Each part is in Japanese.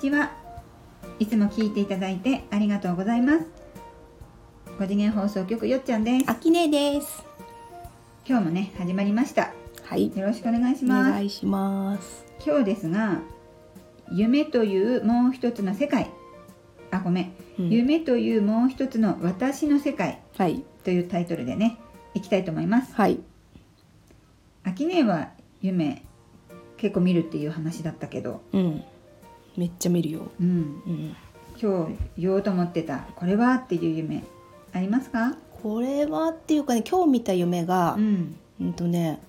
ちは。いつも聞いていただいてありがとうございます。5次元放送局よっちゃんです。あきねです。今日もね始まりました。はい。よろしくお願いしおます。願いします。今日ですが、夢というもう一つの世界。あ、ごめん。うん夢というもう一つの私の世界はい。というタイトルでね、いきたいと思います。はい。あきねは夢結構見るっていう話だったけど、うん。めっちゃ見るよ。うん、うん。今日言おうと思ってたこれはっていう夢ありますか？これはっていうかね、今日見た夢がう、ん、うんとね、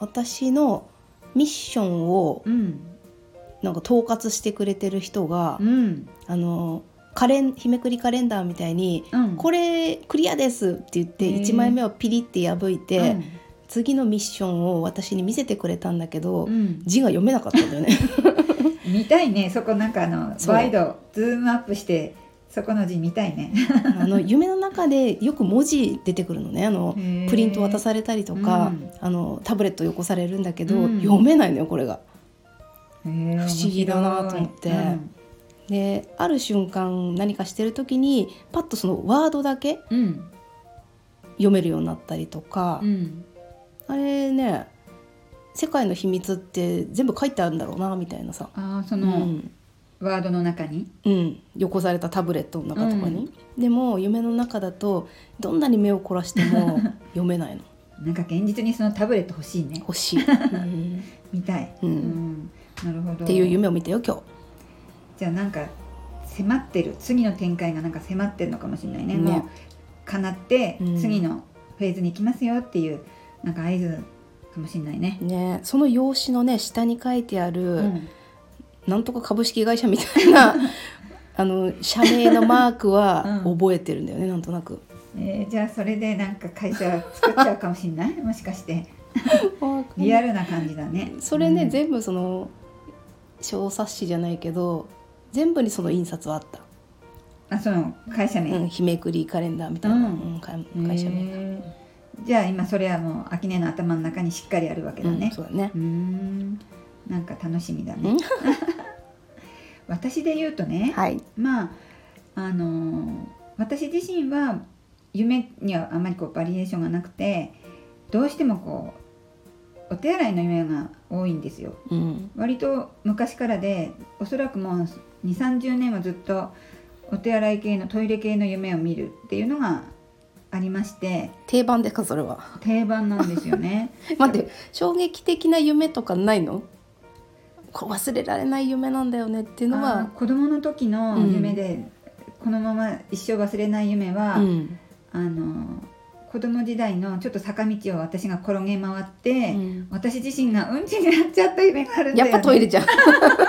私のミッションをうん、なんか統括してくれてる人が、うん、あのカレン日めくりカレンダーみたいに。うん、これクリアですって言ってへー1枚目をピリって破いて、うん次のミッションを私に見せてくれたんだけど、うん、字が読めなかったんだよね。見たいね。そこなんかあのワイドズームアップしてそこの字見たいね。あの夢の中でよく文字出てくるのね。あのプリント渡されたりとか、うん。あのタブレットよこされるんだけど、うん。読めないのよこれが。不思議だなと思って。である瞬間何かしてる時にパッとそのワードだけうん、読めるようになったりとか、うん、あれね世界の秘密って全部書いてあるんだろうなみたいなさ、ああそうの、んワードの中に？うん、よこされたタブレットの中とかに、でも夢の中だとどんなに目を凝らしても 読めないのなんか現実にそのタブレット欲しいね。欲しい、う ん見たい。うんなるほど。っていう夢を見たよ今日。じゃあなんか迫ってる次の展開がなんか迫ってるのかもしれないね。ねもう叶ってうん次のフェーズに行きますよっていうなんか合図かもしれないね。ねその用紙のね下に書いてある、うん。なんとか株式会社みたいな あの社名のマークはうん。覚えてるんだよね、なんとなく。えーじゃあそれでなんか会社作っちゃうかもしれない？もしかして。リアルな感じだね。それね、うん。全部その小冊子じゃないけど全部にその印刷はあった、あその会社名。うん、日めくりカレンダーみたいな、うん。うん会会社名、じゃあ今それはもう秋音の頭の中にしっかりあるわけだうんね。そうだねうーんなんか楽しみだねうん。私で言うとね、はいまああのー私自身は夢にはあまりこうバリエーションがなくてどうしてもこうお手洗いの夢が多いんですよ。うん割と昔からでおそらくもう2 3 0年はずっとお手洗い系のトイレ系の夢を見るっていうのがありまして。定番ですかそれは。定番なんですよね。待って衝撃的な夢とかないの？こう忘れられない夢なんだよねっていうのあはー子供の時の夢で、このまま一生忘れない夢は、うん。あの子供時代のちょっと坂道を私が転げ回って、うん。私自身がうんちになっちゃった夢があるんだよ、ね、やっぱトイレじゃん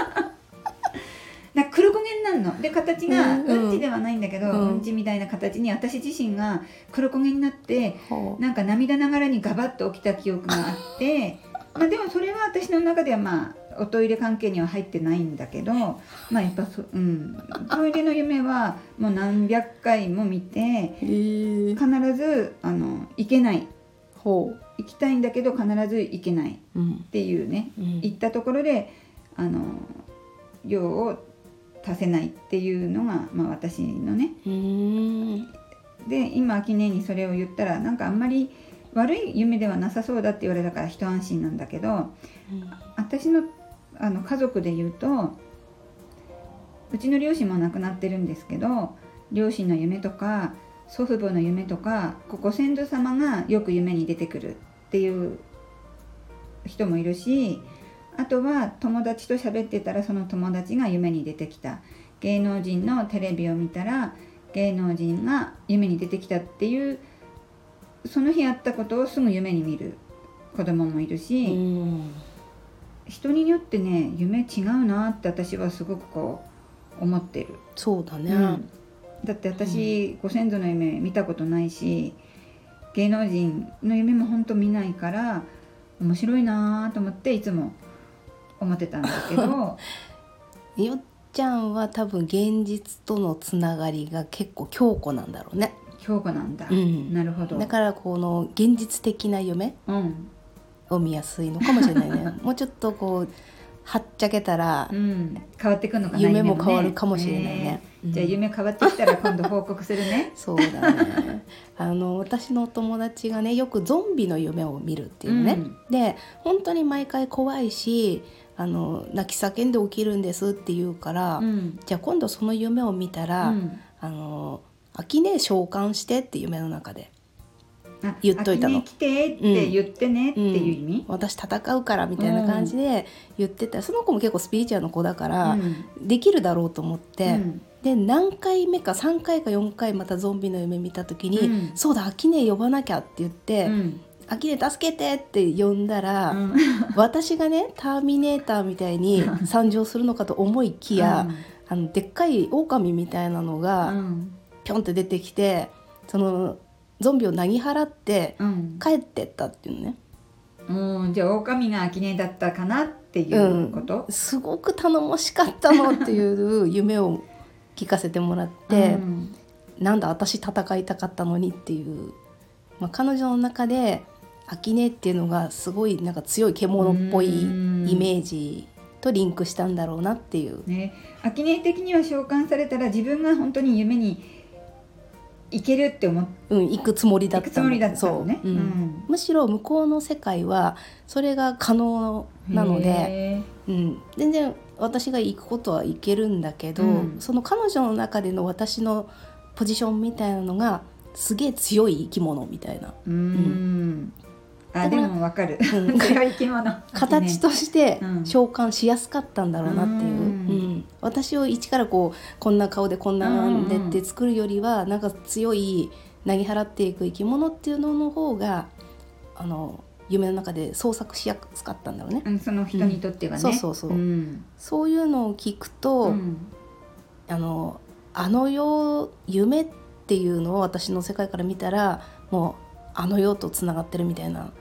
で形がうんちではないんだけど、ううんん、ちみたいな形に私自身が黒焦げになってほう。なんか涙ながらにガバッと起きた記憶があって まあでもそれは私の中ではまあおトイレ関係には入ってないんだけどまあやっぱそ、うん、トイレの夢はもう何百回も見て必ずあの行けない。ほ行きたいんだけど必ず行けないっていうね。うん。行ったところであの用を足せないっていうのが、まあ、私のね。で今秋音にそれを言ったらなんかあんまり悪い夢ではなさそうだって言われたから一安心なんだけど私のあの家族で言うとうちの両親も亡くなってるんですけど両親の夢とか祖父母の夢とかこご先祖様がよく夢に出てくるっていう人もいるしあとは友達と喋ってたらその友達が夢に出てきた。芸能人のテレビを見たら芸能人が夢に出てきたっていうその日あったことをすぐ夢に見る子供もいるし、うん。人によってね夢違うなって私はすごくこう思ってる、そうだね、うん。だって私、ご先祖の夢見たことないし芸能人の夢も本当見ないから面白いなと思っていつも思ってたんだけど。よっちゃんは多分現実とのつながりが結構強固なんだろうね、強固なんだ、うん。なるほど。だからこの現実的な夢うん。を見やすいのかもしれないね。もうちょっとこうはっちゃけたらうん、変わってくるのかな夢もね。変わるかもしれないね。うん。じゃあ夢変わってきたら今度報告するね。そうだね。あの私のお友達がねよくゾンビの夢を見るっていうのね、うん。で本当に毎回怖いしあの泣き叫んで起きるんですって言うから、うん。じゃあ今度その夢を見たら、うん。あの「秋音召喚して」って夢の中で。あ言っといたの。来てって言ってねっていう意味、私戦うからみたいな感じで言ってた、その子も結構スピリチュアルの子だから、うん。できるだろうと思って、うん。で何回目か3回か4回またゾンビの夢見た時に「うん。そうだ秋音呼ばなきゃ」って言ってうん「秋音助けて」って呼んだら、うん。私がねターミネーターみたいに参上するのかと思いきや、あのでっかい狼みたいなのうがん。ぴょんって出てきてそのゾンビをなぎ払ってうん。帰ってったっていうのね。うん、じゃあ狼が秋音だったかなっていうこと、すごく頼もしかったのっていう夢を聞かせてもらって、うん。なんだ私戦いたかったのにっていう、まあ、彼女の中で秋音っていうのがすごいなんか強い獣っぽいイうん。メージとリンクしたんだろうなっていう。ね、秋音的には召喚されたら自分が本当に夢に行けるって思っうん、行くつもりだったの。ね。そう、うん。うんむしろ向こうの世界はそれが可能なので、へうん、全然私が行くことは行けるんだけど、うん。その彼女の中での私のポジションみたいなのがすげえ強い生き物みたいな。ーうん。あでもわかる、うん。強い生き物形としてうん。召喚しやすかったんだろうなっていう、うん。うん私を一からこうこんな顔でこんなんでって作るよりはなんか強い投げ払っていく生き物っていうのの方があの夢の中で創作しやすかったんだろうね。うん、その人にとってはね、そうそうそう。うん。そういうのを聞くと、うん。あのあの世夢っていうのを私の世界から見たらもうあの世とつながってるみたいな、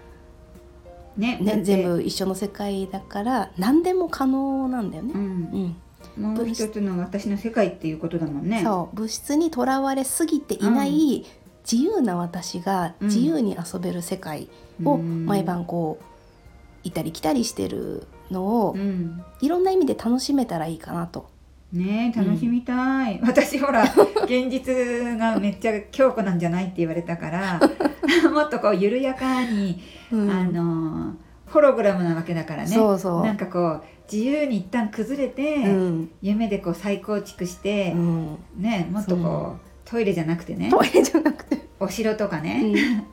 ね、ね全部一緒の世界だから何でも可能なんだよね。うん。うんもう一つの私の世界っていうことだもんね。そう物質にとらわれすぎていない自由な私がうん。自由に遊べる世界をうん。毎晩こう行ったり来たりしてるのをうん。いろんな意味で楽しめたらいいかなと。ねえ楽しみたい、私ほら現実がめっちゃ強固なんじゃないって言われたから もっとこう緩やかに、うん。あのホログラムなわけだからね。そうそう。なんかこう自由に一旦崩れて、うん。夢でこう再構築してう、ん。ねもっとこうトイレじゃなくてね。トイレじゃなくて、お城とかね、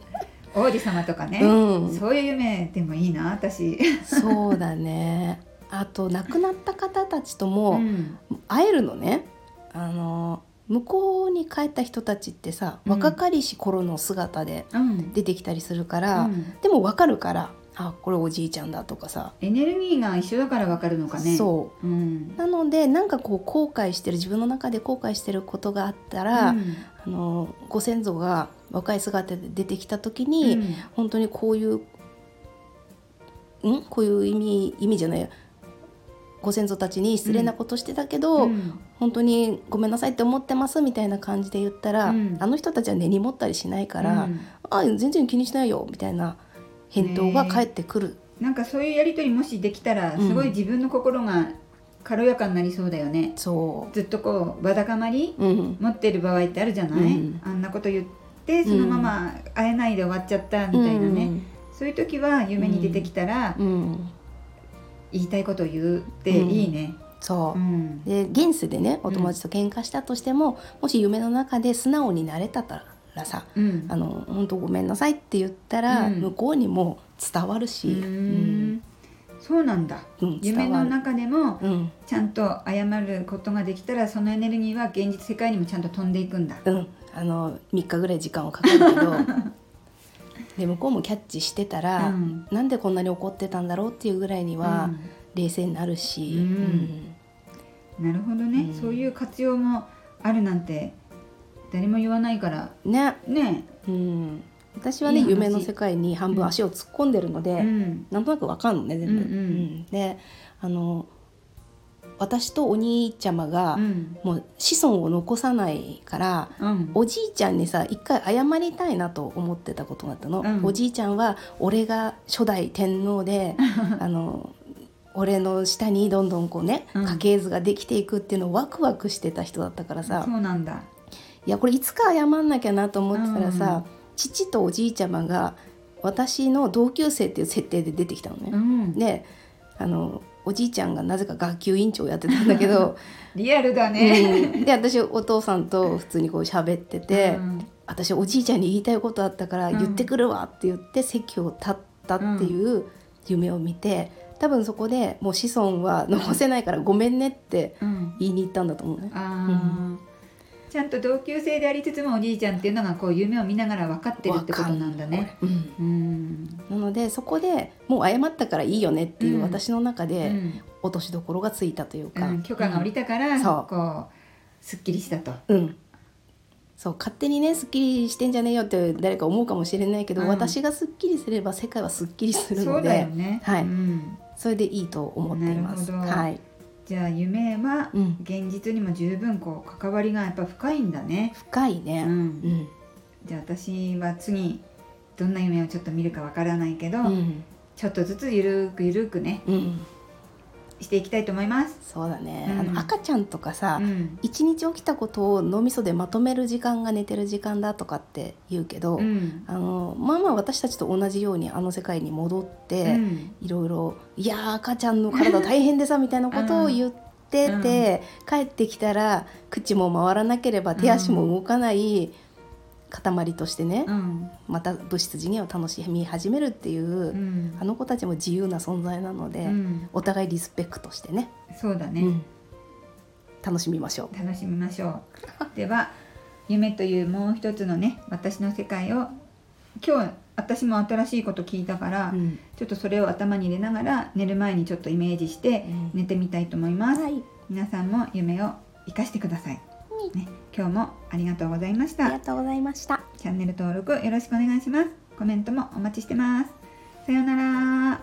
王子様とかね、うん。そういう夢でもいいな私、そうだね。あと亡くなった方たちともうん。会えるのね、あの向こうに帰った人たちってさうん。若かりし頃の姿でうん。出てきたりするから、うん。でも分かるからあこれおじいちゃんだとかさ、エネルギーが一緒だからわかるのかね、そう。ん。うなのでなんかこう後悔してる自分の中で後悔してることがあったら、うん。あのご先祖が若い姿で出てきた時に、うん。本当にこういうん？こういう意味意味じゃないご先祖たちに失礼なことしてたけど、うん。本当にごめんなさいって思ってますみたいな感じで言ったら、うん。あの人たちは根に持ったりしないから、うん。あ全然気にしないよみたいな返答が返ってくる、なんかそういうやり取りもしできたらうんすごい自分の心が軽やかになりそうだよね、そずっとこうわだかまりう、うん、持ってる場合ってあるじゃない、うん。あんなこと言ってそのまま会えないで終わっちゃったみたいなね、そういう時は夢に出てきたらうん、うん言いたいことを言うっていいね、そう。う、ん。で現世でねお友達と喧嘩したとしても、もし夢の中で素直になれたらさうん。あの本当ごめんなさいって言ったら、うん。向こうにも伝わるし、うーん。そうなんだ。うん。夢の中でもうん。ちゃんと謝ることができたらそのエネルギーは現実世界にもちゃんと飛んでいくんだ、うん、あの3日ぐらい時間はかかるけど。で向こうもキャッチしてたら、うん。なんでこんなに怒ってたんだろうっていうぐらいには冷静になるし、うん。なるほどね、うん。そういう活用もあるなんて誰も言わないから。うんね、ね。うん、私はね夢の世界に半分足を突っ込んでるので、うん。なんとなくわかんのね全部。うん。うん。であの私とお兄ちゃまが、うん。もう子孫を残さないからうん。おじいちゃんにさ一回謝りたいなと思ってたことがあったの、うん。おじいちゃんは俺が初代天皇で あの俺の下にどんどんこうね、うん。家系図ができていくっていうのをワクワクしてた人だったからさ。そうなんだいやこれいつか謝んなきゃなと思ってたらさ、うん父とおじいちゃまが私の同級生っていう設定で出てきたのね。うん。であのおじいちゃんがなぜか学級委員長やってたんだけど、リアルだね。うん。で私お父さんと普通にこう喋ってて、うん。私おじいちゃんに言いたいことあったからうん。言ってくるわって言って席を立ったっていう夢を見て多分そこでもう子孫は残せないからごめんねってうん。言いに行ったんだと思うね。ちゃんと同級生でありつつもおじいちゃんっていうのがこう夢を見ながら分かってるってことなんだね。うんうん。なのでそこでもう謝ったからいいよねっていううん。私の中うでん。落としどころがついたというか、うん。許可が下りたから、そう。こうすっきりしたと。うん。そう勝手にねすっきりしてんじゃねえよって誰か思うかもしれないけど、うん。私がすっきりすれば世界はすっきりするのでだよね。はい。うん。それでいいと思っています。はい、じゃあ夢はうん、現実にも十分こう関わりがやっぱ深いんだね。深いうね。ん。うん。じゃあ私は次どんな夢をちょっと見るかわからないけど、うん。ちょっとずつゆるくゆるくね。うん、していきたいと思います。そうだね、うん。あの赤ちゃんとかさ、うん。一日起きたことを脳みそでまとめる時間が寝てる時間だとかって言うけど、うん。あのまあまあ私たちと同じようにあの世界に戻って、うん。いろいろ「いやー赤ちゃんの体大変でさ」みたいなことを言ってて、帰ってきたら口も回らなければ手足も動かない塊としてね、うん。また物質次元を楽しみ始めるっていう、うん。あの子たちも自由な存在なので、うん。お互いリスペクトしてね、そうだね、うん。楽しみましょ楽しみましょう。では夢というもう一つのね私の世界を今日私も新しいこと聞いたから、ちょっとそれを頭に入れながら寝る前にちょっとイメージしてうん。寝てみたいと思います、はい、皆さんも夢を生かしてくださね、今日もありがとうございました。ありがとうございました。チャンネル登録よろしくお願いします。コメントもお待ちしてます。さようなら。